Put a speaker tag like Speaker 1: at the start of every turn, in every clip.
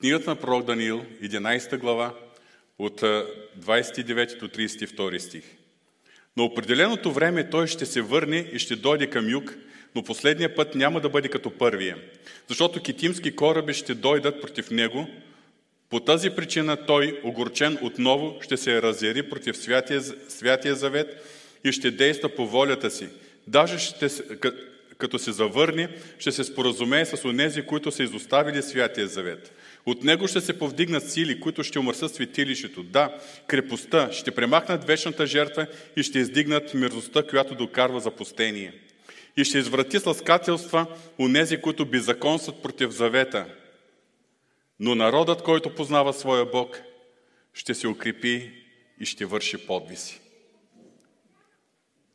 Speaker 1: Книгата на пророк Даниил, 11 глава, от 29 до 32 стих. На определеното време той ще се върне и ще дойде към юг, но последния път няма да бъде като първия, защото китимски кораби ще дойдат против него. По тази причина той, огорчен отново, ще се разяри против святия, святия завет и ще действа по волята си. Даже ще, като се завърне, ще се споразумее с онези, които са изоставили святия завет. От него ще се повдигнат сили, които ще умърсат светилището. Да, крепостта, ще премахнат вечната жертва и ще издигнат мерзостта, която докарва запустение. И ще изврати с ласкателства нези, които беззаконстват против завета. Но народът, който познава своя Бог, ще се укрепи и ще върши подвиси.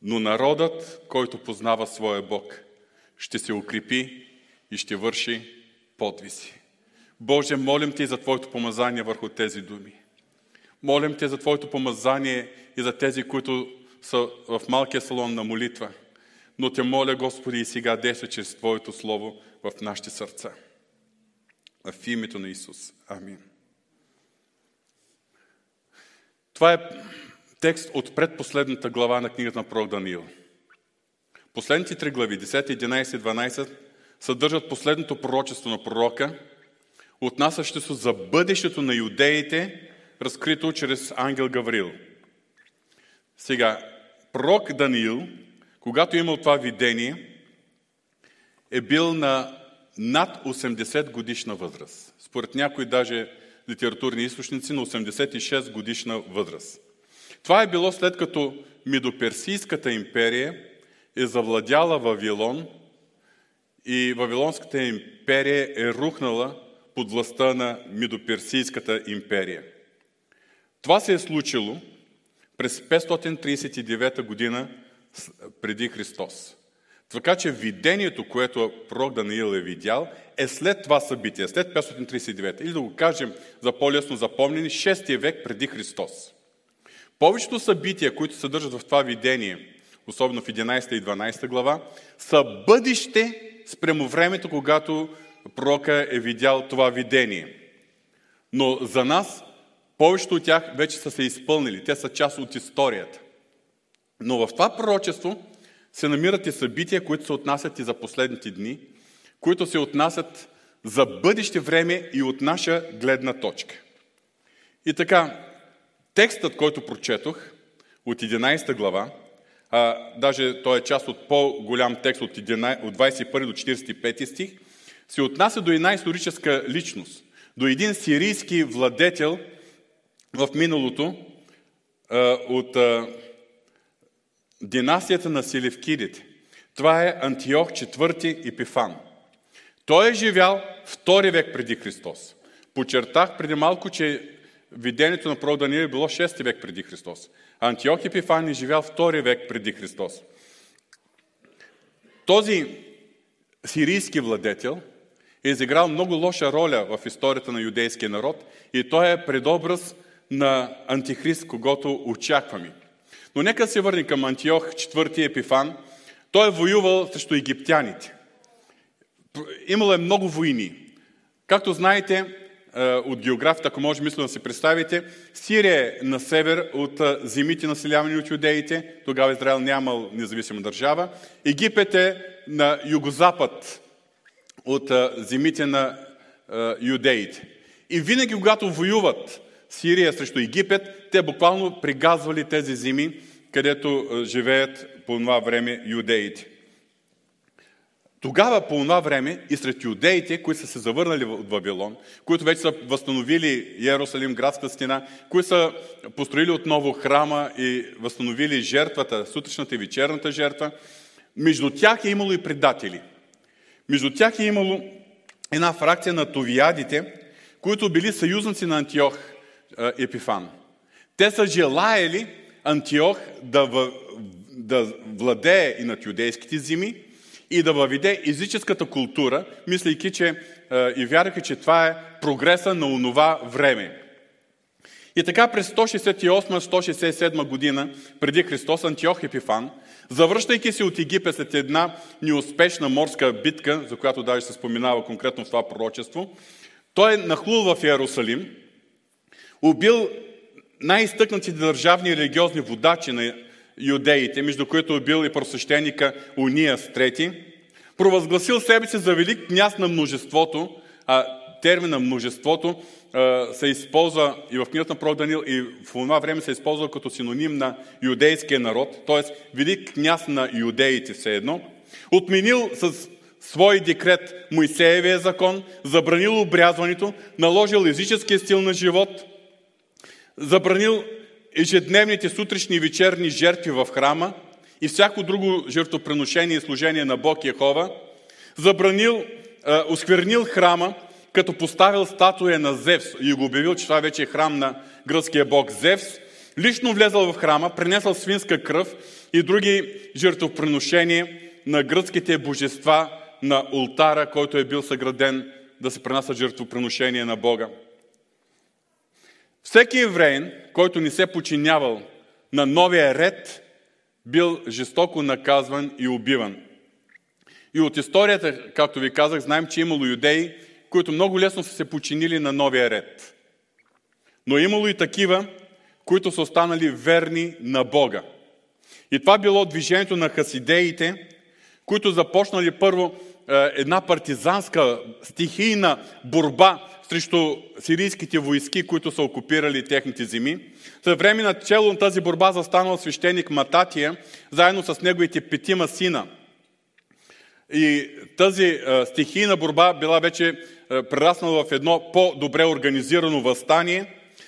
Speaker 1: Но народът, който познава своя Бог, ще се укрепи и ще върши подвиси. Боже, молим Те за Твоето помазание върху тези думи. Молим Те за Твоето помазание и за тези, които са в малкия салон на молитва. Но Те моля, Господи, и сега действа чрез Твоето Слово в нашите сърца. В името на Исус. Амин. Това е текст от предпоследната глава на книгата на пророк Даниил. Последните три глави, 10, 11 и 12, съдържат последното пророчество на пророка – отнасящо се за бъдещето на юдеите, разкрито чрез ангел Гаврил. Сега, пророк Даниил, когато е имал това видение, е бил на над 80 годишна възраст. Според някои даже литературни източници на 86 годишна възраст. Това е било след като Медоперсийската империя е завладяла Вавилон и Вавилонската империя е рухнала под властта на Мидоперсийската империя. Това се е случило през 539 година преди Христос. Така че видението, което пророк Даниил е видял, е след това събитие, след 539. Или да го кажем за по-лесно запомнени, 6 век преди Христос. Повечето събития, които съдържат в това видение, особено в 11 и 12 глава, са бъдеще спрямо времето, когато пророка е видял това видение. Но за нас, повечето от тях вече са се изпълнили. Те са част от историята. Но в това пророчество се намират и събития, които се отнасят и за последните дни, които се отнасят за бъдеще време и от наша гледна точка. И така, текстът, който прочетох от 11 глава, а, даже той е част от по-голям текст от, 11, от 21 до 45 стих, се отнася до една историческа личност, до един сирийски владетел в миналото от династията на Селевкидите. Това е Антиох IV Епифан. Той е живял втори век преди Христос. Почертах преди малко, че видението на пророк Даниил е било 6 век преди Христос. Антиох Епифан е живял втори век преди Христос. Този сирийски владетел – е изиграл много лоша роля в историята на юдейския народ и той е предобраз на антихрист, когато очакваме. Но нека се върнем към Антиох, четвърти епифан. Той е воювал срещу египтяните. Имало е много войни. Както знаете, е, от географията, ако може мислено да си представите, Сирия е на север от е, земите населявани от юдеите, тогава Израел нямал независима държава. Египет е на югозапад от земите на юдеите. И винаги, когато воюват Сирия срещу Египет, те буквално пригазвали тези земи, където живеят по това време юдеите. Тогава по това време и сред юдеите, които са се завърнали от Вавилон, които вече са възстановили Иерусалим, градска стена, които са построили отново храма и възстановили жертвата, сутрешната и вечерната жертва, между тях е имало и предатели – между тях е имало една фракция на товиадите, които били съюзници на Антиох Епифан. Те са желаели Антиох да, да владее и над юдейските земи и да въведе езическата култура, мислейки, че и вярваха, че това е прогреса на онова време. И така през 168-167 година преди Христос Антиох Епифан – Завръщайки се от Египет след една неуспешна морска битка, за която даже се споменава конкретно в това пророчество, Той е нахлул в Иерусалим, убил най-изтъкнатите държавни и религиозни водачи на юдеите, между които е бил и просвещеника Уния трети, провъзгласил себе си за велик княз на множеството, а термина множеството се използва и в книгата на пророк Данил, и в това време се използва като синоним на юдейския народ, т.е. велик княз на юдеите все едно, отменил с свой декрет Моисеевия закон, забранил обрязването, наложил езическия стил на живот, забранил ежедневните сутрешни и вечерни жертви в храма и всяко друго жертвоприношение и служение на Бог Яхова, забранил, осквернил храма, като поставил статуя на Зевс и го обявил, че това вече е храм на гръцкия бог Зевс, лично влезал в храма, принесъл свинска кръв и други жертвоприношения на гръцките божества на ултара, който е бил съграден да се принасят жертвоприношения на Бога. Всеки евреин, който не се починявал на новия ред, бил жестоко наказван и убиван. И от историята, както ви казах, знаем, че имало юдеи, които много лесно са се починили на новия ред. Но имало и такива, които са останали верни на Бога. И това било движението на хасидеите, които започнали първо е, една партизанска, стихийна борба срещу сирийските войски, които са окупирали техните земи. За време на чело на тази борба застанал свещеник Мататия, заедно с неговите петима сина. И тази е, стихийна борба била вече прераснал в едно по-добре организирано възстание.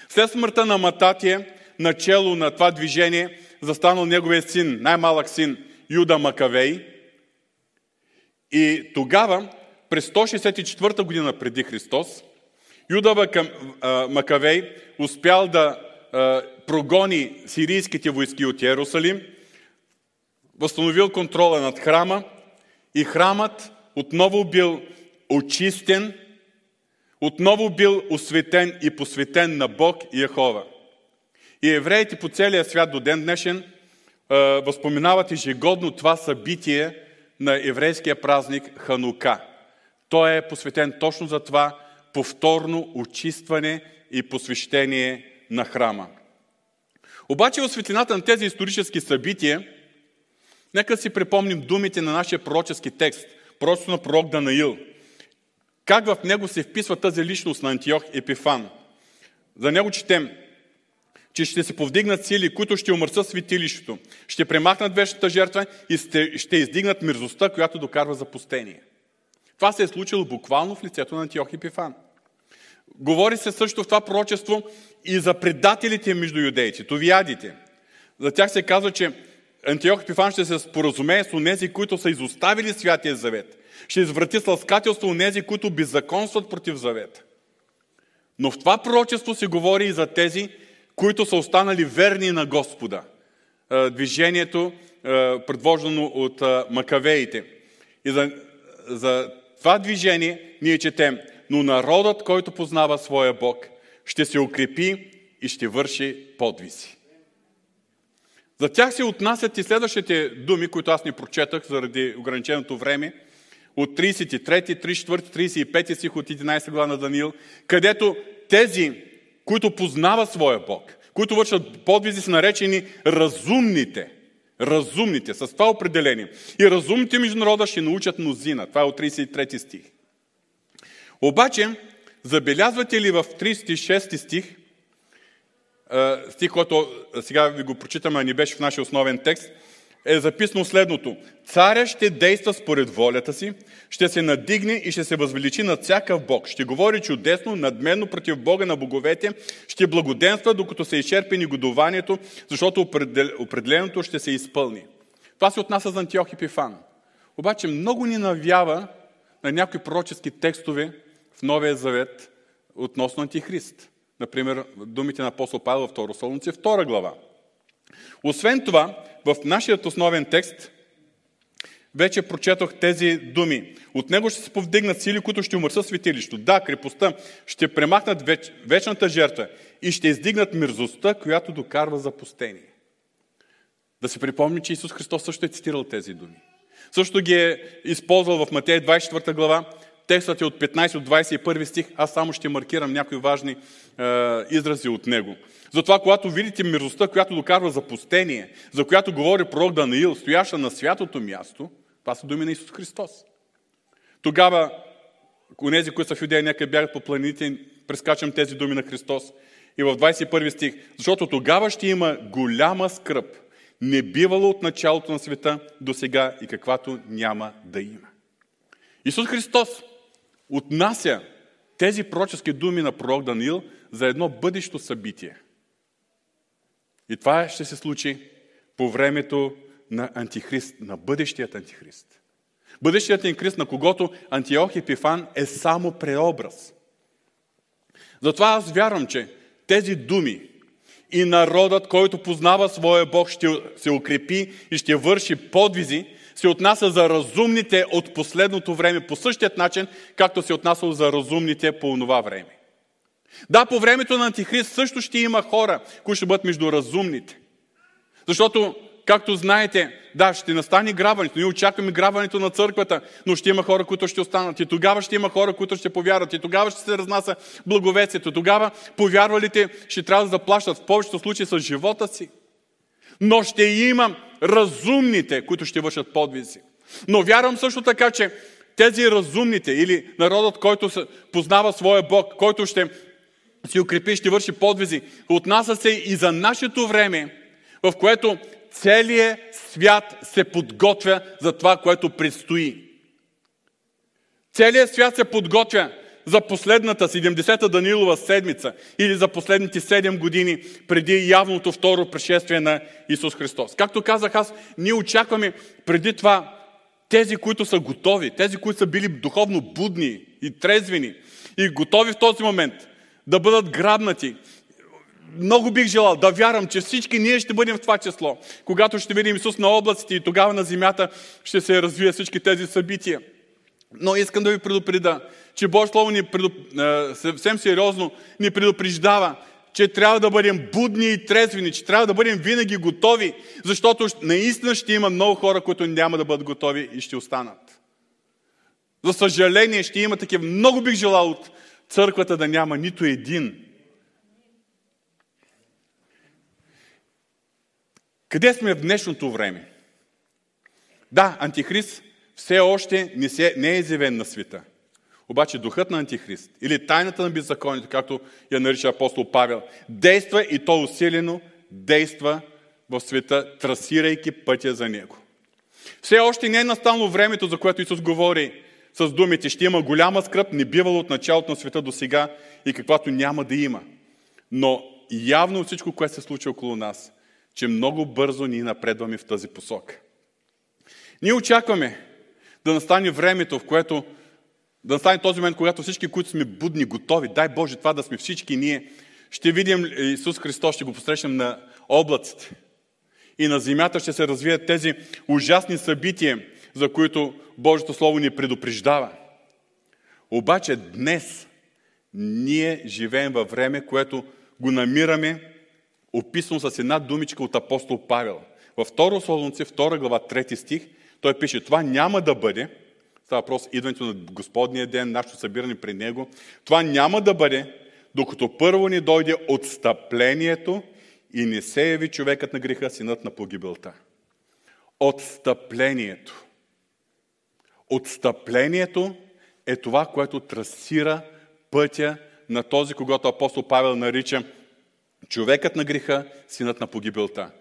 Speaker 1: След смъртта на Мататия, начало на това движение, застанал неговия син, най-малък син Юда Макавей. И тогава, през 164 година преди Христос, Юда Макавей успял да прогони сирийските войски от Иерусалим, възстановил контрола над храма и храмът отново бил очистен отново бил осветен и посветен на Бог и Яхова. И евреите по целия свят до ден днешен възпоменават ежегодно това събитие на еврейския празник Ханука. Той е посветен точно за това повторно очистване и посвещение на храма. Обаче в светлината на тези исторически събития, нека си припомним думите на нашия пророчески текст, просто на пророк Данаил – как в него се вписва тази личност на Антиох Епифан? За него четем, че ще се повдигнат сили, които ще умърсат светилището, ще премахнат вечната жертва и ще издигнат мирзостта, която докарва запустение. Това се е случило буквално в лицето на Антиох Епифан. Говори се също в това пророчество и за предателите между юдеите, товиадите. За тях се казва, че Антиох Епифан ще се споразумее с онези, които са изоставили Святия Завет ще изврати с ласкателство нези, които беззаконстват против завета. Но в това пророчество се говори и за тези, които са останали верни на Господа. Движението, предвождано от макавеите. И за, за това движение ние четем, но народът, който познава своя Бог, ще се укрепи и ще върши подвизи. За тях се отнасят и следващите думи, които аз не прочетах заради ограниченото време – от 33, 34, 35 стих от 11 глава на Даниил, където тези, които познават своя Бог, които вършат подвизи, са наречени разумните. Разумните, с това определение. И разумните между народа ще научат мнозина. Това е от 33 стих. Обаче, забелязвате ли в 36 стих, стих, който сега ви го прочитаме, не беше в нашия основен текст – е записано следното. Царя ще действа според волята си, ще се надигне и ще се възвеличи над всякакъв Бог. Ще говори чудесно, надменно против Бога на боговете, ще благоденства, докато се изчерпи негодованието, защото определеното ще се изпълни. Това се отнася за Антиох Епифан. Обаче много ни навява на някои пророчески текстове в Новия Завет относно Антихрист. Например, думите на апостол Павел във 2 Солунци, 2 глава. Освен това, в нашия основен текст вече прочетох тези думи. От него ще се повдигнат сили, които ще умърсат светилището. Да, крепостта ще премахнат веч, вечната жертва и ще издигнат мирзостта, която докарва запустение. Да се припомни, че Исус Христос също е цитирал тези думи. Също ги е използвал в Матея 24 глава, текстът е от 15 от 21 стих, аз само ще маркирам някои важни е, изрази от него. Затова, когато видите миростта, която докарва запустение, за която говори пророк Даниил, стояща на святото място, това са думи на Исус Христос. Тогава, онези, които са в Юдея, нека бягат по планините, прескачам тези думи на Христос. И в 21 стих, защото тогава ще има голяма скръп, не бивало от началото на света до сега и каквато няма да има. Исус Христос отнася тези пророчески думи на пророк Даниил за едно бъдещо събитие. И това ще се случи по времето на Антихрист, на бъдещият Антихрист. Бъдещият Антихрист, на когото Антиох Епифан е само преобраз. Затова аз вярвам, че тези думи и народът, който познава своя Бог, ще се укрепи и ще върши подвизи, се отнася за разумните от последното време по същият начин, както се отнасяло за разумните по това време. Да, по времето на Антихрист също ще има хора, които ще бъдат между разумните. Защото, както знаете, да, ще настане грабването. Ние очакваме грабването на църквата, но ще има хора, които ще останат. И тогава ще има хора, които ще повярват. И тогава ще се разнася благовестието. Тогава повярвалите ще трябва да заплащат в повечето случаи с живота си. Но ще има разумните, които ще вършат подвизи. Но вярвам също така, че тези разумните или народът, който познава своя Бог, който ще си укрепи, ще върши подвизи, отнася се и за нашето време, в което целият свят се подготвя за това, което предстои. Целият свят се подготвя за последната 70-та Данилова седмица или за последните 7 години преди явното второ пришествие на Исус Христос. Както казах аз, ние очакваме преди това тези, които са готови, тези, които са били духовно будни и трезвени и готови в този момент да бъдат грабнати. Много бих желал да вярвам, че всички ние ще бъдем в това число, когато ще видим Исус на облаците и тогава на земята ще се развие всички тези събития. Но искам да ви предупреда, че Божие Слово ни предуп... съвсем сериозно ни предупреждава, че трябва да бъдем будни и трезвени, че трябва да бъдем винаги готови, защото наистина ще има много хора, които няма да бъдат готови и ще останат. За съжаление, ще има такива. Много бих желал от църквата да няма нито един. Къде сме в днешното време? Да, Антихрист все още не, се, не е изявен на света. Обаче духът на Антихрист или тайната на беззаконието, както я нарича апостол Павел, действа и то усилено действа в света, трасирайки пътя за него. Все още не е настално времето, за което Исус говори с думите, ще има голяма скръп, не бивало от началото на света до сега и каквато няма да има. Но явно всичко, което се случва около нас, че много бързо ние напредваме в тази посока. Ние очакваме да настане времето, в което да настане този момент, когато всички, които сме будни, готови, дай Боже това да сме всички ние, ще видим Исус Христос, ще го посрещнем на облаците. И на земята ще се развият тези ужасни събития, за които Божието Слово ни предупреждава. Обаче днес ние живеем във време, което го намираме описано с една думичка от апостол Павел. Във 2 Солунци, 2 глава, 3 стих, той пише, това няма да бъде, става въпрос идването на Господния ден, нашето събиране при Него, това няма да бъде, докато първо ни дойде отстъплението и не се яви човекът на греха, синът на погибелта. Отстъплението. Отстъплението е това, което трасира пътя на този, когато апостол Павел нарича човекът на греха, синът на погибелта.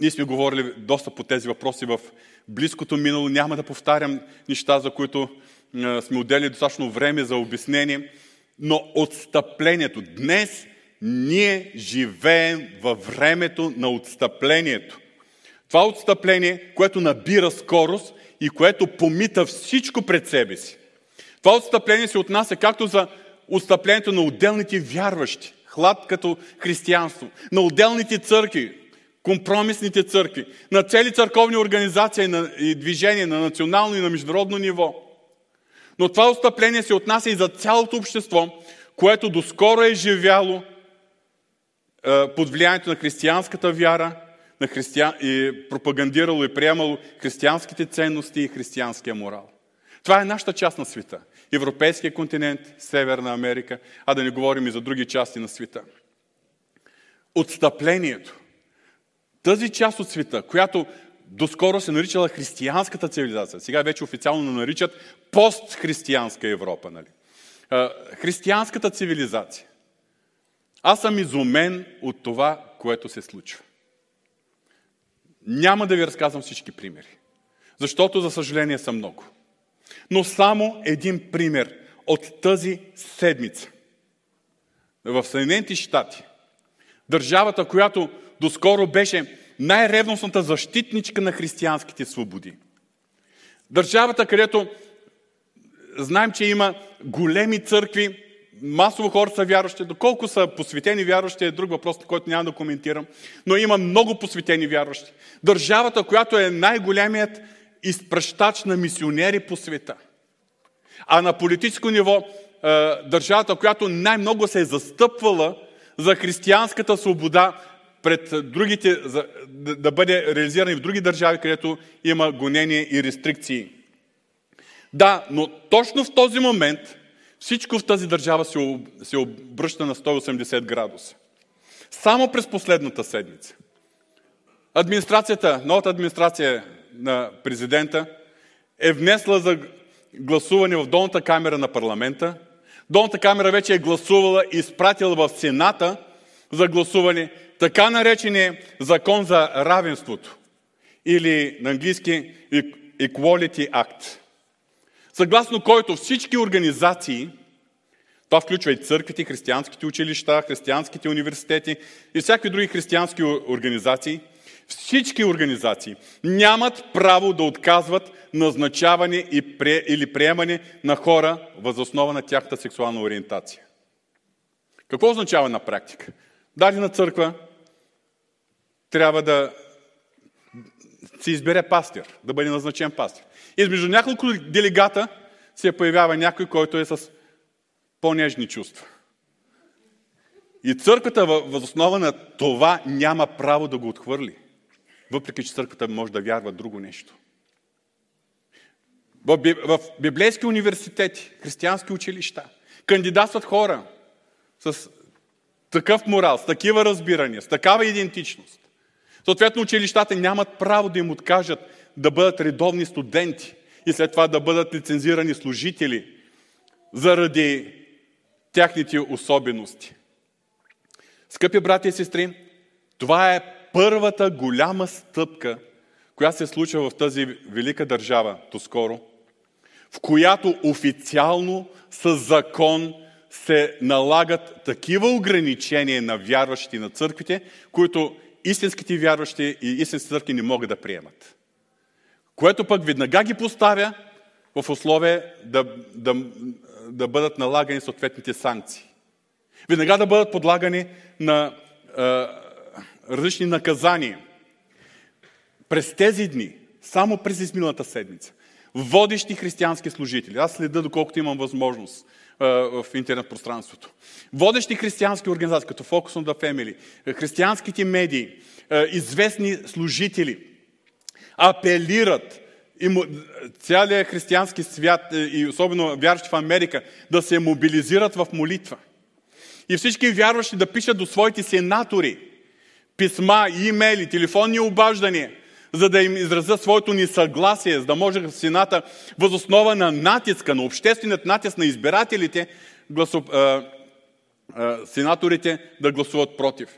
Speaker 1: Ние сме говорили доста по тези въпроси в близкото минало. Няма да повтарям неща, за които сме отделили достатъчно време за обяснение. Но отстъплението. Днес ние живеем във времето на отстъплението. Това отстъпление, което набира скорост и което помита всичко пред себе си. Това отстъпление се отнася както за отстъплението на отделните вярващи, хлад като християнство, на отделните църкви, компромисните църкви, на цели църковни организации и движения на национално и на международно ниво. Но това отстъпление се отнася и за цялото общество, което доскоро е живяло е, под влиянието на християнската вяра на християн... и пропагандирало и приемало християнските ценности и християнския морал. Това е нашата част на света. Европейския континент, Северна Америка, а да не говорим и за други части на света. Отстъплението. Тази част от света, която доскоро се наричала християнската цивилизация, сега вече официално наричат постхристиянска Европа. Нали? Християнската цивилизация. Аз съм изумен от това, което се случва. Няма да ви разказвам всички примери, защото, за съжаление, са много. Но само един пример от тази седмица. В Съединените щати, държавата, която доскоро беше най-ревностната защитничка на християнските свободи. Държавата, където знаем, че има големи църкви, масово хора са вярващи, доколко са посветени вярващи е друг въпрос, който няма да коментирам, но има много посветени вярващи. Държавата, която е най-големият изпращач на мисионери по света. А на политическо ниво, е, държавата, която най-много се е застъпвала за християнската свобода пред другите, да бъде реализирана и в други държави, където има гонения и рестрикции. Да, но точно в този момент всичко в тази държава се, се обръща на 180 градуса. Само през последната седмица. Администрацията, новата администрация на президента е внесла за гласуване в долната камера на парламента. Долната камера вече е гласувала и изпратила в Сената за гласуване така наречения закон за равенството или на английски Equality Act съгласно който всички организации, това включва и църквите, християнските училища, християнските университети и всякакви други християнски организации, всички организации нямат право да отказват назначаване или приемане на хора възоснова на тяхната сексуална ориентация. Какво означава на практика? Дадена църква трябва да се избере пастир, да бъде назначен пастир. Измежду няколко делегата се появява някой, който е с по-нежни чувства. И църквата възоснова на това няма право да го отхвърли. Въпреки, че църквата може да вярва друго нещо. В библейски университети, християнски училища, кандидатстват хора с такъв морал, с такива разбирания, с такава идентичност. Съответно, училищата нямат право да им откажат да бъдат редовни студенти и след това да бъдат лицензирани служители заради тяхните особености. Скъпи брати и сестри, това е първата голяма стъпка, която се случва в тази велика държава доскоро, в която официално с закон се налагат такива ограничения на вярващи на църквите, които истинските вярващи и истинските църкви не могат да приемат. Което пък веднага ги поставя в условие да, да, да бъдат налагани съответните санкции. Веднага да бъдат подлагани на е, различни наказания. През тези дни, само през изминалата седмица, водещи християнски служители, аз следа доколкото имам възможност в интернет пространството, водещи християнски организации, като Focus on the Family, християнските медии, известни служители – апелират и целият християнски свят и особено вярващи в Америка да се мобилизират в молитва. И всички вярващи да пишат до своите сенатори писма, имейли, телефонни обаждания, за да им изразят своето несъгласие, за да може Сената възоснова на натиска, на общественият натиск на избирателите, гласу, а, а, сенаторите да гласуват против.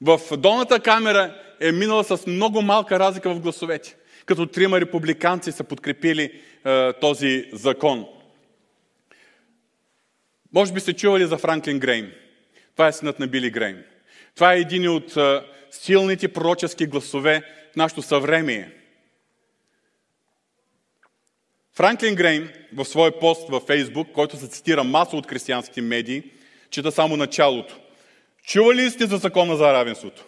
Speaker 1: В долната камера е минала с много малка разлика в гласовете като трима републиканци са подкрепили е, този закон. Може би сте чували за Франклин Грейм. Това е синът на Били Грейм. Това е един от силните пророчески гласове нашето съвремие. Франклин Грейм в свой пост във Фейсбук, който се цитира маса от християнските медии, чета само началото. Чували ли сте за закона за равенството?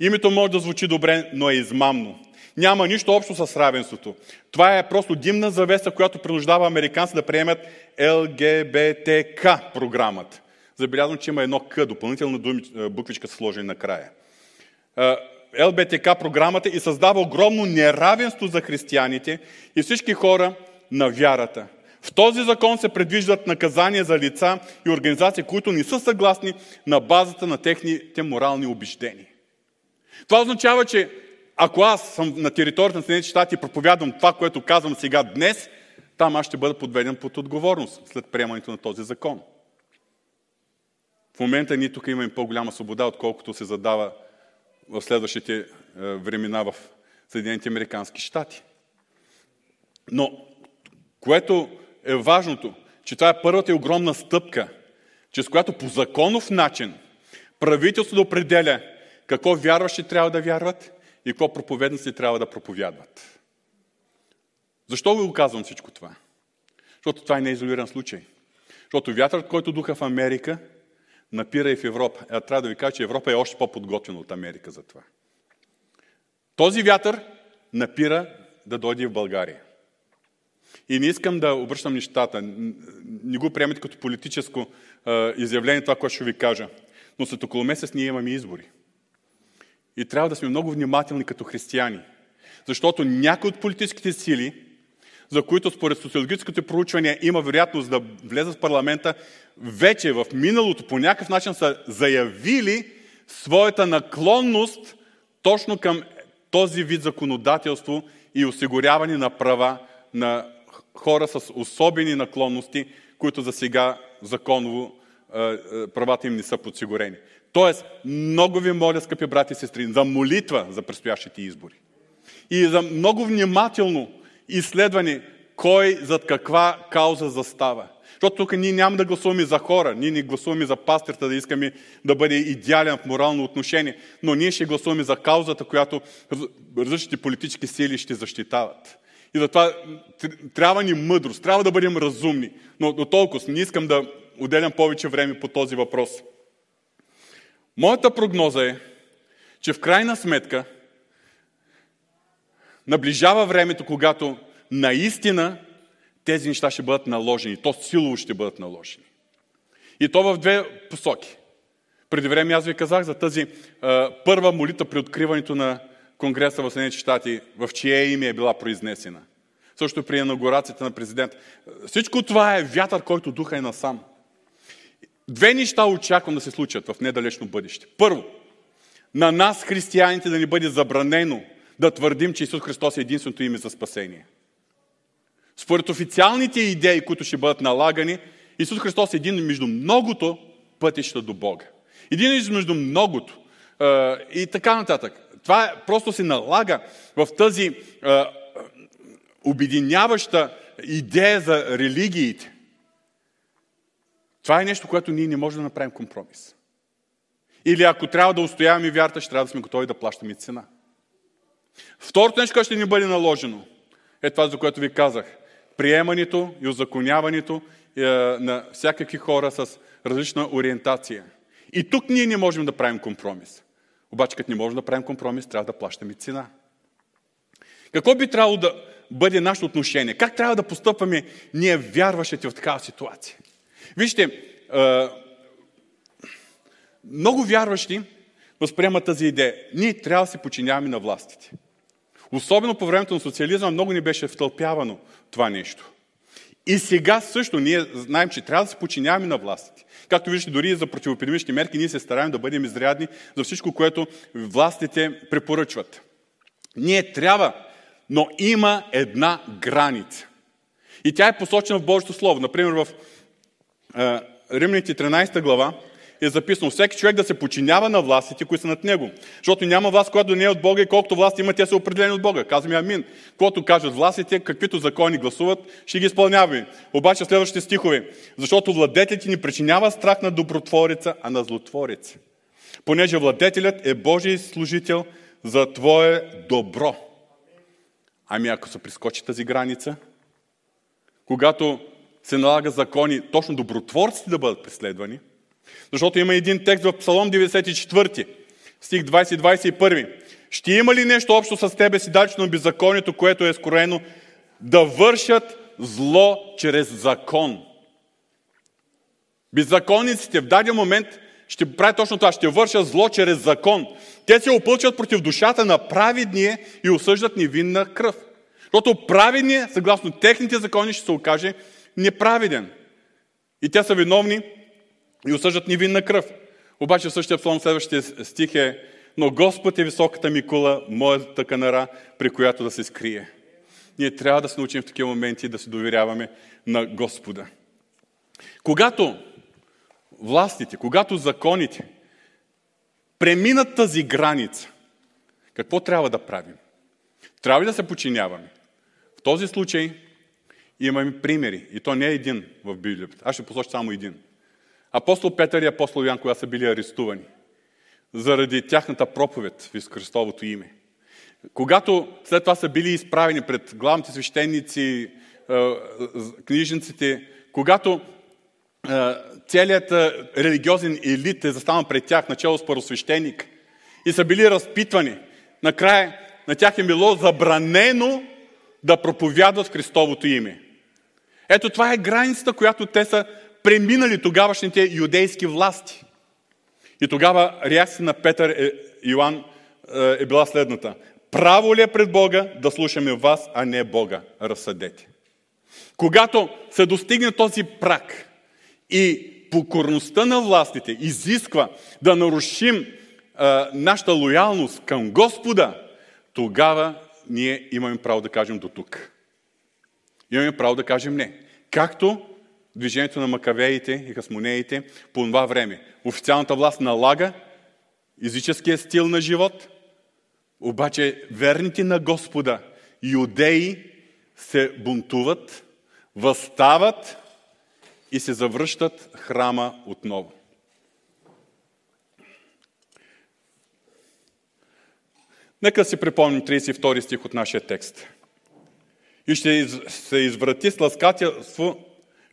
Speaker 1: Името може да звучи добре, но е измамно няма нищо общо с равенството. Това е просто димна завеса, която принуждава американци да приемат ЛГБТК програмата. Забелязвам, че има едно К, допълнителна е, буквичка са сложени накрая. ЛБТК програмата и създава огромно неравенство за християните и всички хора на вярата. В този закон се предвиждат наказания за лица и организации, които не са съгласни на базата на техните морални убеждения. Това означава, че ако аз съм на територията на Съединените щати и проповядвам това, което казвам сега днес, там аз ще бъда подведен под отговорност след приемането на този закон. В момента ние тук имаме по-голяма свобода, отколкото се задава в следващите е, времена в Съединените Американски щати. Но, което е важното, че това е първата и огромна стъпка, чрез която по законов начин правителството определя какво вярващи трябва да вярват и какво проповедници трябва да проповядват. Защо ви го казвам всичко това? Защото това е неизолиран случай. Защото вятърът, който духа в Америка, напира и в Европа. А трябва да ви кажа, че Европа е още по-подготвена от Америка за това. Този вятър напира да дойде в България. И не искам да обръщам нещата. Не го приемете като политическо е, изявление, това, което ще ви кажа. Но след около месец ние имаме избори. И трябва да сме много внимателни като християни. Защото някои от политическите сили, за които според социологическите проучвания има вероятност да влезат в парламента, вече в миналото по някакъв начин са заявили своята наклонност точно към този вид законодателство и осигуряване на права на хора с особени наклонности, които за сега законово правата им не са подсигурени. Тоест, много ви моля, скъпи брати и сестри, за молитва за предстоящите избори. И за много внимателно изследване кой зад каква кауза застава. Защото тук ние няма да гласуваме за хора, ние не гласуваме за пастирта да искаме да бъде идеален в морално отношение, но ние ще гласуваме за каузата, която различните политически сили ще защитават. И затова трябва ни мъдрост, трябва да бъдем разумни. Но до толкова не искам да отделям повече време по този въпрос. Моята прогноза е, че в крайна сметка наближава времето, когато наистина тези неща ще бъдат наложени. То силово ще бъдат наложени. И то в две посоки. Преди време аз ви казах за тази а, първа молитва при откриването на Конгреса в Съединените щати, в чие име е била произнесена. Също при инаугурацията на президент. Всичко това е вятър, който духа е насам. Две неща очаквам да се случат в недалечно бъдеще. Първо, на нас, християните, да ни бъде забранено да твърдим, че Исус Христос е единственото име за спасение. Според официалните идеи, които ще бъдат налагани, Исус Христос е един между многото пътища до Бога. Един между многото. И така нататък. Това просто се налага в тази обединяваща идея за религиите. Това е нещо, което ние не можем да направим компромис. Или ако трябва да устояваме вярата, ще трябва да сме готови да плащаме цена. Второто нещо, което ще ни бъде наложено, е това, за което ви казах. Приемането и озаконяването е, на всякакви хора с различна ориентация. И тук ние не можем да правим компромис. Обаче, като не можем да правим компромис, трябва да плащаме цена. Какво би трябвало да бъде нашето отношение? Как трябва да постъпваме ние, вярващите в такава ситуация? Вижте, много вярващи възприемат тази идея. Ние трябва да се подчиняваме на властите. Особено по времето на социализма много ни беше втълпявано това нещо. И сега също ние знаем, че трябва да се подчиняваме на властите. Както виждате, дори за противоепидемични мерки, ние се стараем да бъдем изрядни за всичко, което властите препоръчват. Ние трябва, но има една граница. И тя е посочена в Божието Слово. Например, в Римляните 13 глава е записано всеки човек да се подчинява на властите, които са над него. Защото няма власт, която не е от Бога и колкото власт има, те са определени от Бога. Казваме амин. Когато кажат властите, каквито закони гласуват, ще ги изпълняваме. Обаче следващите стихове. Защото владетелите ни причинява страх на добротворица, а на злотворица. Понеже владетелят е Божий служител за Твое добро. Ами ако се прискочи тази граница, когато се налага закони, точно добротворците да бъдат преследвани. Защото има един текст в Псалом 94, стих 20-21. Ще има ли нещо общо с тебе си дачно беззаконието, което е скроено, да вършат зло чрез закон? Беззаконниците в даден момент ще прави точно това, ще вършат зло чрез закон. Те се опълчват против душата на праведния и осъждат невинна кръв. Защото праведният, съгласно техните закони, ще се окаже неправеден. И те са виновни и осъждат невинна кръв. Обаче в същия псалом следващия стих е но Господ е високата ми кула, моята канара, при която да се скрие. Ние трябва да се научим в такива моменти да се доверяваме на Господа. Когато властите, когато законите преминат тази граница, какво трябва да правим? Трябва ли да се подчиняваме? В този случай имаме примери. И то не е един в Библията. Аз ще посоча само един. Апостол Петър и апостол Ян, когато са били арестувани заради тяхната проповед в Христовото име. Когато след това са били изправени пред главните свещеници, книжниците, когато целият религиозен елит е застанал пред тях, начало с първосвещеник, и са били разпитвани, накрая на тях е било забранено да проповядват Христовото име. Ето това е границата, която те са преминали тогавашните юдейски власти. И тогава реакция на Петър и Йоан е била следната. Право ли е пред Бога да слушаме вас, а не Бога? Разсъдете. Когато се достигне този прак и покорността на властите изисква да нарушим а, нашата лоялност към Господа, тогава ние имаме право да кажем до тук. Имаме право да кажем не. Както движението на макавеите и хасмонеите по това време. Официалната власт налага езическия стил на живот, обаче верните на Господа юдеи се бунтуват, възстават и се завръщат храма отново. Нека си припомним 32 стих от нашия текст. И ще се изврати с ласкателство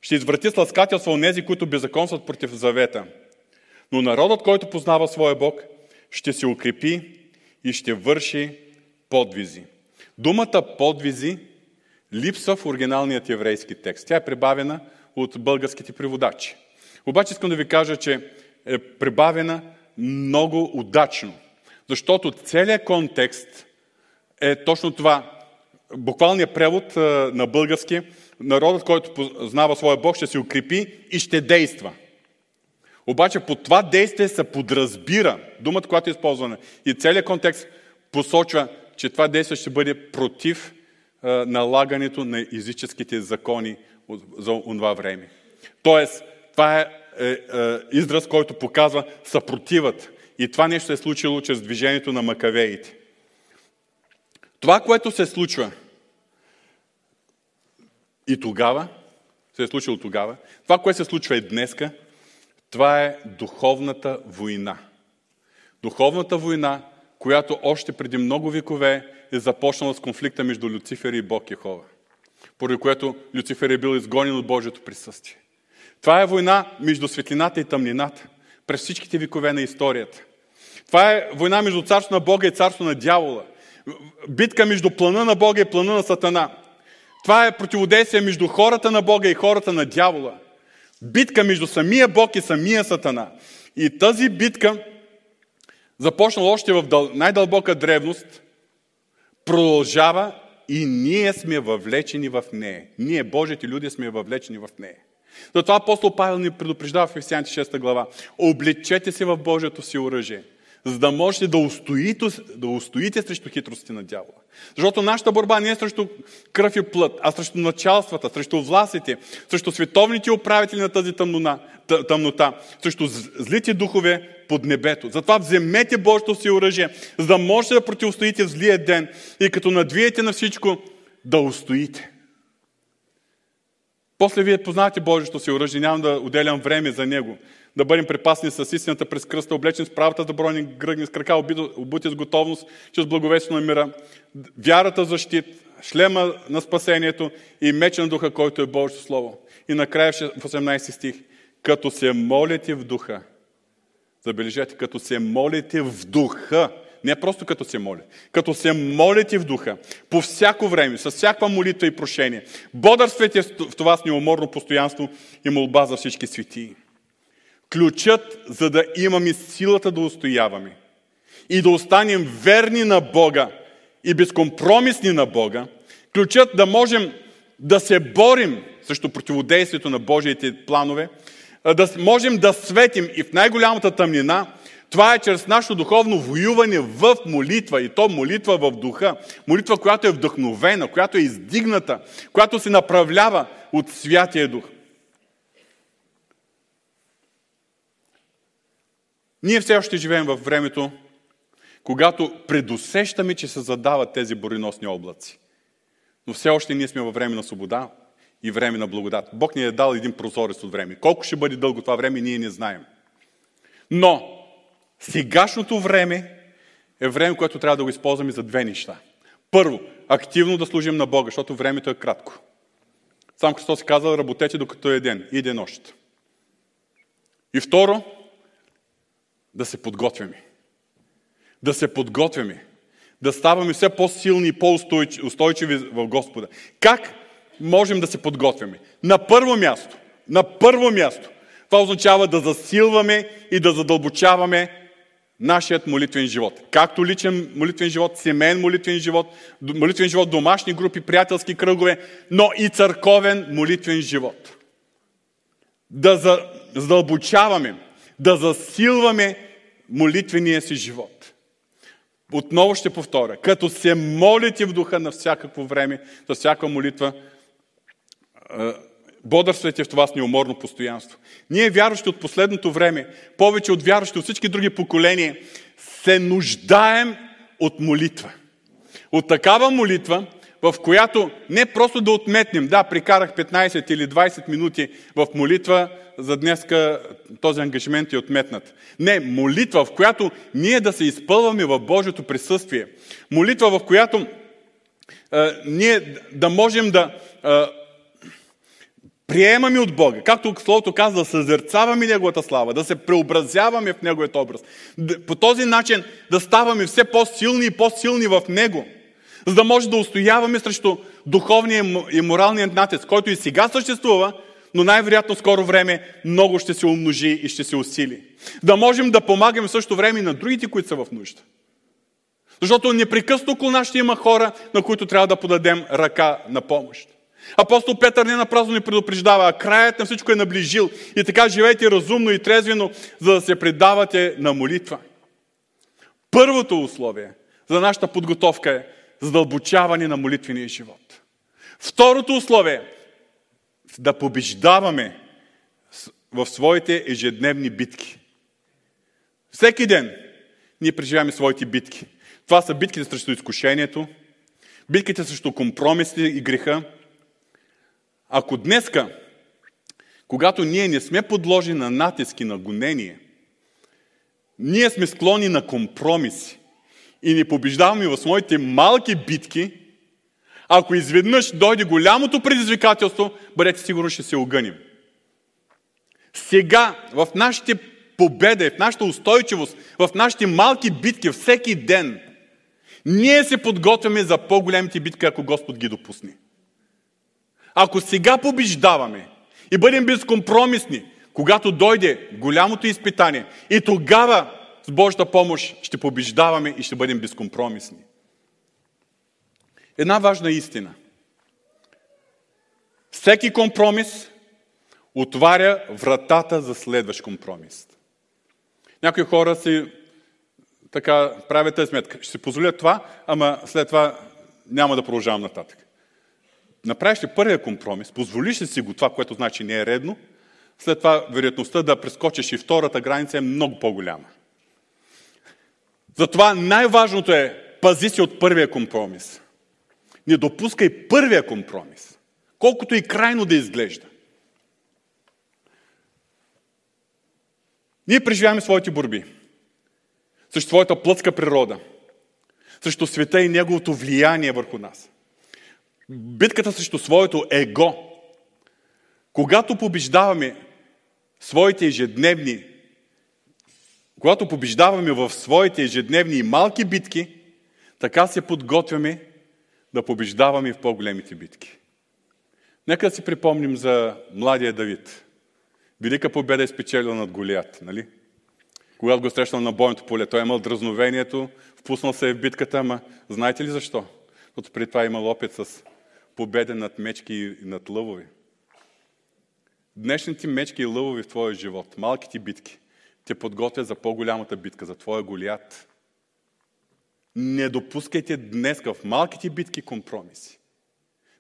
Speaker 1: ще изврати с ласкателство онези, които беззаконстват против завета. Но народът, който познава своя Бог, ще се укрепи и ще върши подвизи. Думата подвизи липсва в оригиналният еврейски текст. Тя е прибавена от българските преводачи. Обаче искам да ви кажа, че е прибавена много удачно. Защото целият контекст е точно това. Буквалният превод на български народът, който познава своя Бог, ще се укрепи и ще действа. Обаче по това действие се подразбира думата, която е използвана. И целият контекст посочва, че това действие ще бъде против налагането на езическите закони за това време. Тоест, това е, е, е израз, който показва съпротивът. И това нещо е случило чрез движението на макавеите. Това, което се случва – и тогава, се е случило тогава, това, което се случва и днеска, това е духовната война. Духовната война, която още преди много векове е започнала с конфликта между Люцифер и Бог Ехова, поради което Люцифер е бил изгонен от Божието присъствие. Това е война между светлината и тъмнината през всичките векове на историята. Това е война между царство на Бога и царство на дявола. Битка между плана на Бога и плана на Сатана. Това е противодействие между хората на Бога и хората на дявола. Битка между самия Бог и самия Сатана. И тази битка, започнала още в най-дълбока древност, продължава и ние сме въвлечени в нея. Ние, Божите люди, сме въвлечени в нея. Затова апостол Павел ни предупреждава в Ефесяните 6 глава. Облечете се в Божието си оръжие за да можете да устоите, да устоите срещу хитрости на дявола. Защото нашата борба не е срещу кръв и плът, а срещу началствата, срещу властите, срещу световните управители на тази тъмнота, тъмнота срещу злите духове под небето. Затова вземете Божието си оръжие, за да можете да противостоите в злия ден и като надвиете на всичко, да устоите. После вие познавате Божието си оръжие, нямам да отделям време за него да бъдем припасни с истината през кръста, облечени с правата да брони гръгни с крака, обути с готовност, чрез благовестие на мира, вярата за щит, шлема на спасението и меча на духа, който е Божието Слово. И накрая в 18 стих, като се молите в духа, забележете, като се молите в духа, не просто като се моля, като се молите в духа, по всяко време, с всякаква молитва и прошение, бодърствайте в това с неуморно постоянство и молба за всички светии. Ключът, за да имаме силата да устояваме и да останем верни на Бога и безкомпромисни на Бога, ключът да можем да се борим срещу противодействието на Божиите планове, да можем да светим и в най-голямата тъмнина, това е чрез нашето духовно воюване в молитва и то молитва в духа. Молитва, която е вдъхновена, която е издигната, която се направлява от Святия Дух. Ние все още живеем в времето, когато предусещаме, че се задават тези бориносни облаци. Но все още ние сме във време на свобода и време на благодат. Бог ни е дал един прозорец от време. Колко ще бъде дълго това време, ние не знаем. Но сегашното време е време, което трябва да го използваме за две неща. Първо, активно да служим на Бога, защото времето е кратко. Сам Христос си казал, работете докато е ден, иде нощ. И второ, да се подготвяме. Да се подготвяме. Да ставаме все по-силни и по-устойчиви в Господа. Как можем да се подготвяме? На първо място, на първо място, това означава да засилваме и да задълбочаваме нашият молитвен живот. Както личен молитвен живот, семейен молитвен живот, молитвен живот, домашни групи, приятелски кръгове, но и църковен молитвен живот. Да задълбочаваме, да засилваме молитвения си живот. Отново ще повторя, като се молите в духа на всякакво време, за всяка молитва, бодърствайте в това с неуморно постоянство. Ние, вярващи от последното време, повече от вярващи от всички други поколения, се нуждаем от молитва. От такава молитва, в която не просто да отметнем, да, прикарах 15 или 20 минути в молитва, за днеска този ангажимент е отметнат. Не, молитва, в която ние да се изпълваме в Божието присъствие. Молитва, в която а, ние да можем да а, приемаме от Бога, както Словото казва, да съзерцаваме Неговата слава, да се преобразяваме в Неговият образ. По този начин да ставаме все по-силни и по-силни в Него, за да може да устояваме срещу духовния и моралния натиск, който и сега съществува, но най-вероятно скоро време много ще се умножи и ще се усили. Да можем да помагаме в същото време и на другите, които са в нужда. Защото непрекъснато около нас ще има хора, на които трябва да подадем ръка на помощ. Апостол Петър не напразно ни предупреждава, а краят на всичко е наближил. И така живейте разумно и трезвено, за да се предавате на молитва. Първото условие за нашата подготовка е задълбочаване на молитвения живот. Второто условие да побеждаваме в своите ежедневни битки. Всеки ден ние преживяваме своите битки. Това са битките срещу изкушението, битките срещу компромиси и греха, ако днеска, когато ние не сме подложени на натиски, на гонение, ние сме склонни на компромиси и не побеждаваме в своите малки битки, ако изведнъж дойде голямото предизвикателство, бъдете сигурни, ще се огъним. Сега, в нашите победа, в нашата устойчивост, в нашите малки битки, всеки ден, ние се подготвяме за по-големите битки, ако Господ ги допусне. Ако сега побеждаваме и бъдем безкомпромисни, когато дойде голямото изпитание, и тогава с Божията помощ ще побеждаваме и ще бъдем безкомпромисни. Една важна истина. Всеки компромис отваря вратата за следващ компромис. Някои хора си така правят тази сметка. Ще си позволя това, ама след това няма да продължавам нататък направиш ли първия компромис, позволиш ли си го това, което значи не е редно, след това вероятността да прескочиш и втората граница е много по-голяма. Затова най-важното е пази си от първия компромис. Не допускай първия компромис, колкото и крайно да изглежда. Ние преживяваме своите борби. Срещу своята плътска природа. Срещу света и неговото влияние върху нас битката срещу своето его, когато побеждаваме своите ежедневни, когато побеждаваме в своите ежедневни и малки битки, така се подготвяме да побеждаваме в по-големите битки. Нека да си припомним за младия Давид. Велика победа е спечелил над Голият, нали? Когато го срещнал на бойното поле, той е имал дразновението, впуснал се е в битката, ама знаете ли защо? Защото преди това е имал опит с победа над мечки и над лъвови. Днешните мечки и лъвови в твоя живот, малките битки, те подготвят за по-голямата битка, за твоя голят. Не допускайте днес в малките битки компромиси.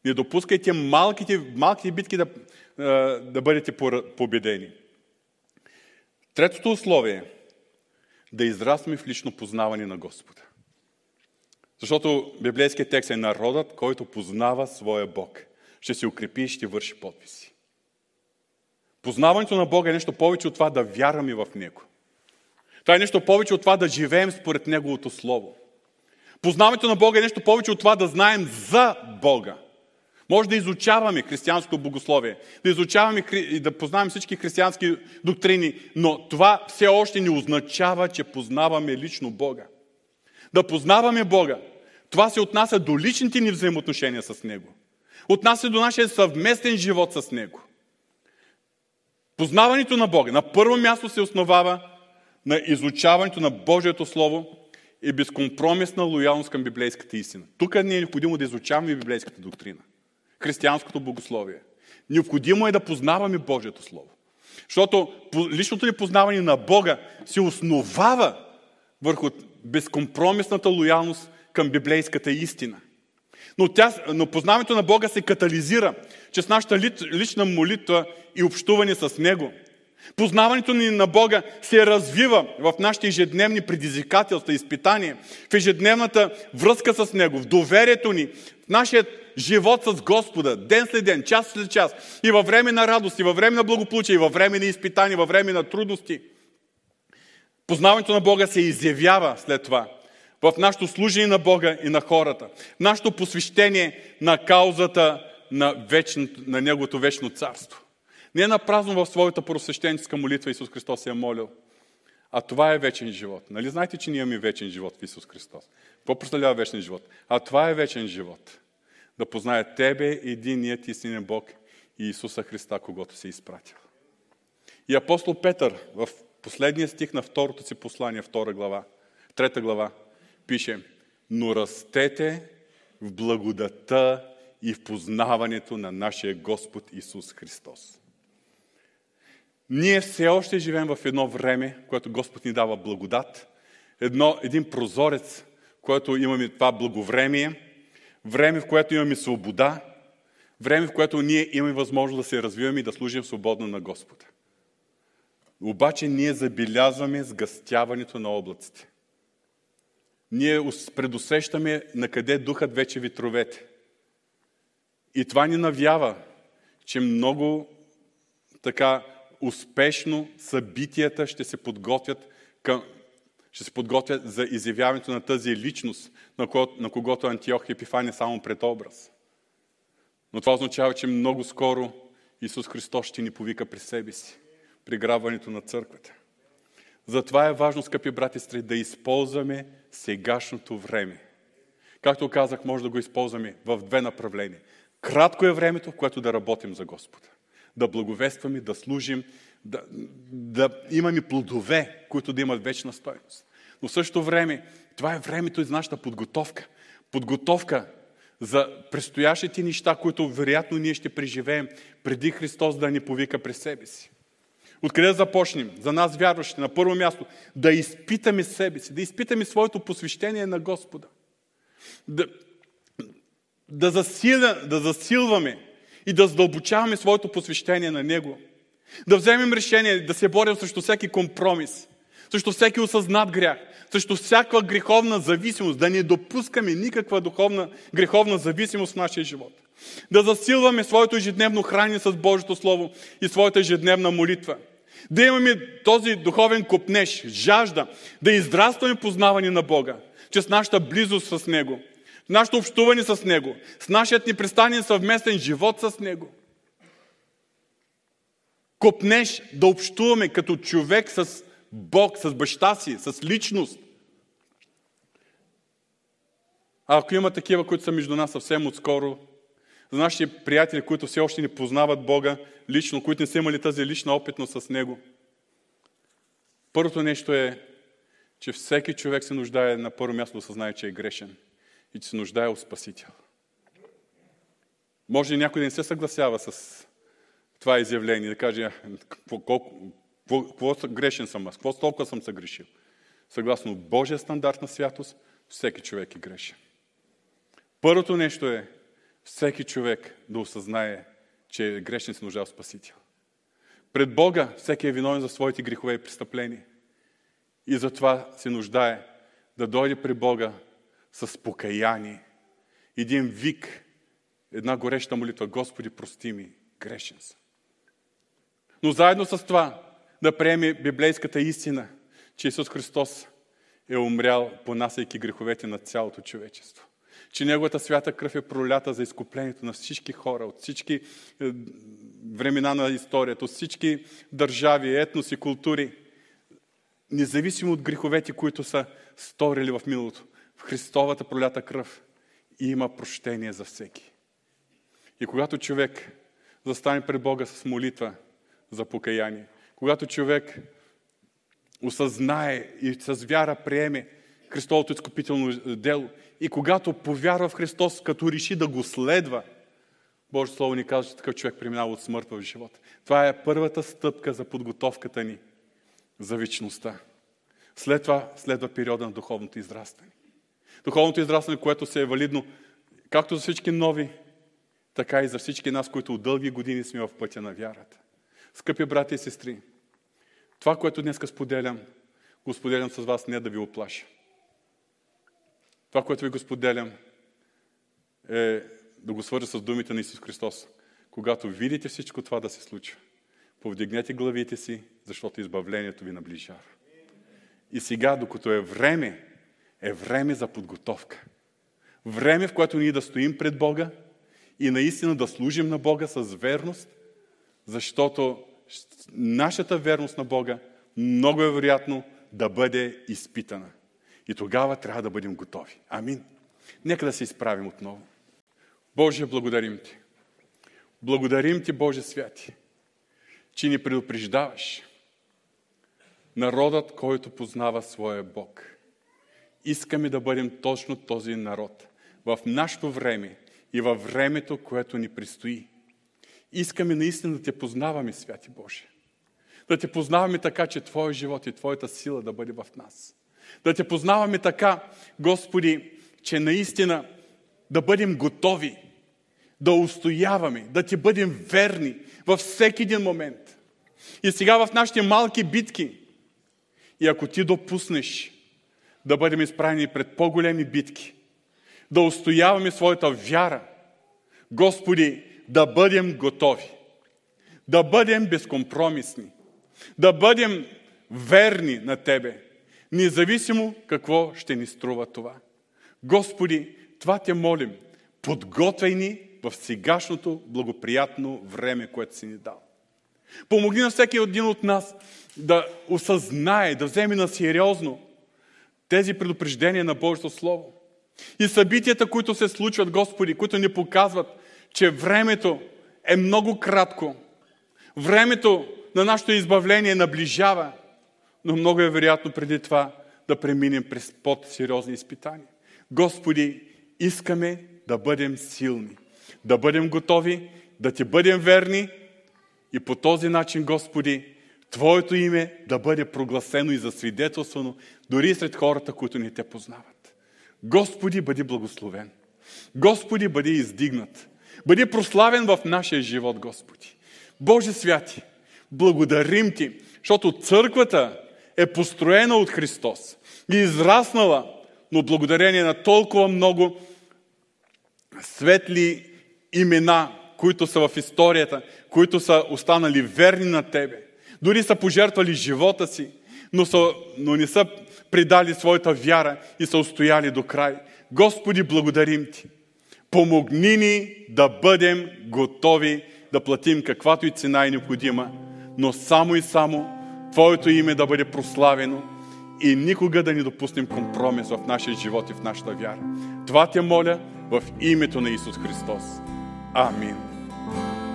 Speaker 1: Не допускайте малките, малките битки да, да бъдете победени. Третото условие е да израстваме в лично познаване на Господа. Защото библейският текст е народът, който познава своя Бог. Ще се укрепи и ще върши подписи. Познаването на Бога е нещо повече от това да вярваме в Него. Това е нещо повече от това да живеем според Неговото Слово. Познаването на Бога е нещо повече от това да знаем за Бога. Може да изучаваме християнското богословие, да изучаваме и да познаваме всички християнски доктрини, но това все още не означава, че познаваме лично Бога. Да познаваме Бога, това се отнася до личните ни взаимоотношения с Него. Отнася до нашия съвместен живот с Него. Познаването на Бога на първо място се основава на изучаването на Божието Слово и безкомпромисна лоялност към библейската истина. Тук не е необходимо да изучаваме библейската доктрина християнското богословие. Необходимо е да познаваме Божието Слово. Защото личното ни познаване на Бога се основава върху безкомпромисната лоялност към библейската истина. Но, тя, но познаването на Бога се катализира чрез нашата лична молитва и общуване с Него. Познаването ни на Бога се развива в нашите ежедневни предизвикателства, изпитания, в ежедневната връзка с Него, в доверието ни, в нашия живот с Господа, ден след ден, час след час, и във време на радост, и във време на благополучие, и във време на изпитания, във време на трудности. Познаването на Бога се изявява след това в нашето служение на Бога и на хората, в нашето посвещение на каузата на, вечно, на Неговото вечно царство. Не е напразно в своята просвещенческа молитва Исус Христос се е молил. А това е вечен живот. Нали знаете, че ние имаме вечен живот в Исус Христос? Какво представлява вечен живот? А това е вечен живот да познаят Тебе, единият истинен Бог и Исуса Христа, когато се изпратил. И апостол Петър в последния стих на второто си послание, втора глава, трета глава, пише Но растете в благодата и в познаването на нашия Господ Исус Христос. Ние все още живеем в едно време, което Господ ни дава благодат, едно, един прозорец, което имаме това благовремие – време, в което имаме свобода, време, в което ние имаме възможност да се развиваме и да служим свободно на Господа. Обаче ние забелязваме сгъстяването на облаците. Ние предусещаме на къде духат вече витровете. И това ни навява, че много така успешно събитията ще се подготвят към, ще се подготвят за изявяването на тази личност, на, когото, на когото Антиох Епифан е само предобраз. Но това означава, че много скоро Исус Христос ще ни повика при себе си, при грабването на църквата. Затова е важно, скъпи брати и сестри, да използваме сегашното време. Както казах, може да го използваме в две направления. Кратко е времето, в което да работим за Господа. Да благовестваме, да служим, да, да имаме плодове, които да имат вечна стойност. Но в същото време, това е времето за нашата подготовка. Подготовка за предстоящите неща, които вероятно ние ще преживеем преди Христос да ни повика през себе си. Откъде да започнем? За нас вярващите, на първо място, да изпитаме себе си, да изпитаме своето посвещение на Господа. Да, да, засиля, да засилваме и да задълбочаваме своето посвещение на Него. Да вземем решение да се борим срещу всеки компромис, срещу всеки осъзнат грях, срещу всяка греховна зависимост, да не допускаме никаква духовна, греховна зависимост в нашия живот. Да засилваме своето ежедневно хранение с Божието Слово и своята ежедневна молитва. Да имаме този духовен копнеж, жажда, да израстваме познаване на Бога, чрез нашата близост с Него, нашето общуване с Него, с нашият непрестанен съвместен живот с Него – копнеш да общуваме като човек с Бог, с баща си, с личност. А ако има такива, които са между нас съвсем отскоро, за нашите приятели, които все още не познават Бога лично, които не са имали тази лична опитност с Него, първото нещо е, че всеки човек се нуждае на първо място да съзнае, че е грешен и че се нуждае от Спасител. Може и някой да не се съгласява с това изявление, да каже, какво, колко, какво, грешен съм аз, какво толкова съм съгрешил. Съгласно Божия стандарт на святост, всеки човек е грешен. Първото нещо е всеки човек да осъзнае, че е грешен се нужда от Спасител. Пред Бога всеки е виновен за своите грехове и престъпления. И затова се нуждае да дойде при Бога с покаяние. Един вик, една гореща молитва. Господи, прости ми, грешен съм. Но заедно с това да приеме библейската истина, че Исус Христос е умрял, понасяйки греховете на цялото човечество. Че Неговата свята кръв е пролята за изкуплението на всички хора, от всички е, времена на историята, от всички държави, етноси, култури, независимо от греховете, които са сторили в миналото. В Христовата пролята кръв има прощение за всеки. И когато човек застане пред Бога с молитва за покаяние, когато човек осъзнае и с вяра приеме Христовото изкупително дело и когато повярва в Христос, като реши да го следва, Божието Слово ни казва, че такъв човек преминава от смърт в живота. Това е първата стъпка за подготовката ни за вечността. След това следва периода на духовното израстване. Духовното израстване, което се е валидно както за всички нови, така и за всички нас, които от дълги години сме в пътя на вярата. Скъпи брати и сестри, това, което днес споделям, го споделям с вас не да ви оплаша. Това, което ви го споделям, е да го свържа с думите на Исус Христос. Когато видите всичко това да се случва, повдигнете главите си, защото избавлението ви наближава. И сега, докато е време, е време за подготовка. Време, в което ние да стоим пред Бога и наистина да служим на Бога с верност, защото нашата верност на Бога много е вероятно да бъде изпитана. И тогава трябва да бъдем готови. Амин. Нека да се изправим отново. Боже, благодарим Ти. Благодарим Ти, Боже святи, че ни предупреждаваш. Народът, който познава своя Бог. Искаме да бъдем точно този народ. В нашето време и във времето, което ни предстои. Искаме наистина да Те познаваме, Святи Боже. Да Те познаваме така, че Твоя живот и Твоята сила да бъде в нас. Да Те познаваме така, Господи, че наистина да бъдем готови, да устояваме, да Ти бъдем верни във всеки един момент. И сега в нашите малки битки, и ако Ти допуснеш да бъдем изправени пред по-големи битки, да устояваме своята вяра, Господи, да бъдем готови, да бъдем безкомпромисни, да бъдем верни на Тебе, независимо какво ще ни струва това. Господи, това Те молим, подготвяй ни в сегашното благоприятно време, което си ни дал. Помогни на всеки един от нас да осъзнае, да вземе на сериозно тези предупреждения на Божието Слово. И събитията, които се случват, Господи, които ни показват, че времето е много кратко. Времето на нашето избавление наближава, но много е вероятно преди това да преминем през под-сериозни изпитания. Господи, искаме да бъдем силни, да бъдем готови, да Ти бъдем верни и по този начин, Господи, Твоето име да бъде прогласено и засвидетелствано дори сред хората, които не Те познават. Господи, бъди благословен. Господи, бъди издигнат. Бъди прославен в нашия живот, Господи. Боже святи, благодарим Ти, защото църквата е построена от Христос и израснала, но благодарение на толкова много светли имена, които са в историята, които са останали верни на Тебе. Дори са пожертвали живота си, но, са, но не са предали своята вяра и са устояли до край. Господи, благодарим Ти. Помогни ни да бъдем готови да платим каквато и цена е необходима, но само и само Твоето име да бъде прославено и никога да не допуснем компромис в нашия живот и в нашата вяра. Това те моля в името на Исус Христос. Амин.